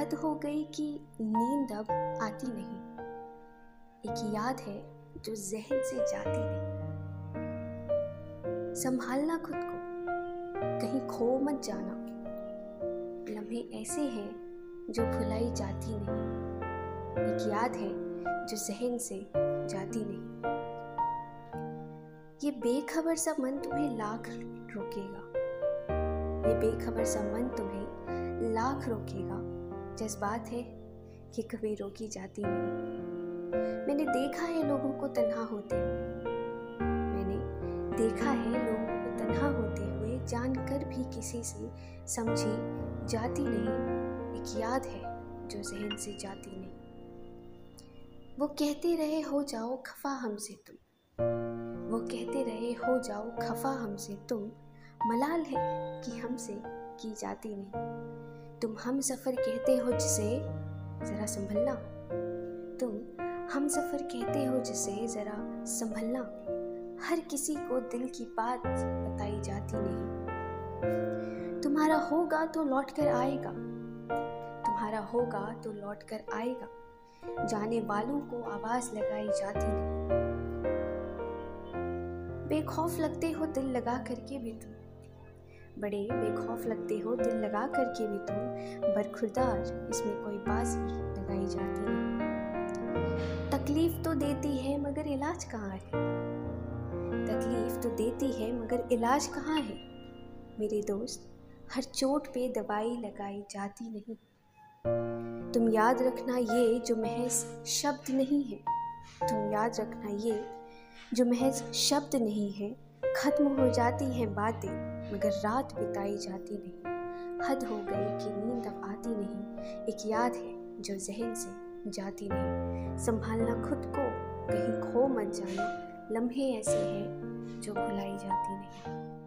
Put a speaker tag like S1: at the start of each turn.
S1: हद हो गई कि नींद अब आती नहीं। एक याद है जो जहन से जाती नहीं। संभालना खुद को। कहीं खो मत जाना। लम्हे ऐसे हैं जो भुलाई जाती नहीं। एक याद है जो जहन से जाती नहीं। ये बेखबर सा मन तुम्हें लाख रोकेगा। ये बेखबर सा मन तुम्हें लाख रोकेगा। जज्बात है कि कभी रोकी जाती नहीं। मैंने देखा है लोगों को तन्हा होते हुए। मैंने देखा है लोगों को तन्हा होते हुए जानकर भी किसी से समझी जाती नहीं। एक याद है जो जहन से जाती नहीं। वो कहते रहे, हो जाओ खफा हमसे तुम। वो कहते रहे, हो जाओ खफा हमसे तुम। मलाल है कि हमसे की जाती नहीं। तुम हम सफ़र कहते हो जिसे ज़रा संभलना। तुम हम सफ़र कहते हो जिसे ज़रा संभलना। हर किसी को दिल की बात बताई जाती नहीं। तुम्हारा होगा तो लौट कर आएगा। तुम्हारा होगा तो लौट कर आएगा। जाने वालों को आवाज़ लगाई जाती नहीं। बेखौफ लगते हो दिल लगा करके भी तुम। बड़े बेखौफ लगते हो, दिल लगा करके भी तुम बरखुरदार, इसमें कोई बाजी लगाई जाती नहीं। तकलीफ़ तो देती है, मगर इलाज कहाँ है? तकलीफ़ तो देती है, मगर इलाज कहाँ है? मेरे दोस्त, हर चोट पे दवाई लगाई जाती नहीं। तुम याद रखना ये जो महज शब्द नहीं है। तुम याद रखना ये जो महज शब्द नहीं है ख़त्म हो जाती हैं बातें, मगर रात बिताई जाती नहीं। हद हो गई कि नींद अब आती नहीं। एक याद है जो जहन से जाती नहीं। संभालना खुद को, कहीं खो मत जाना। लम्हे ऐसे हैं जो भुलाई जाती नहीं।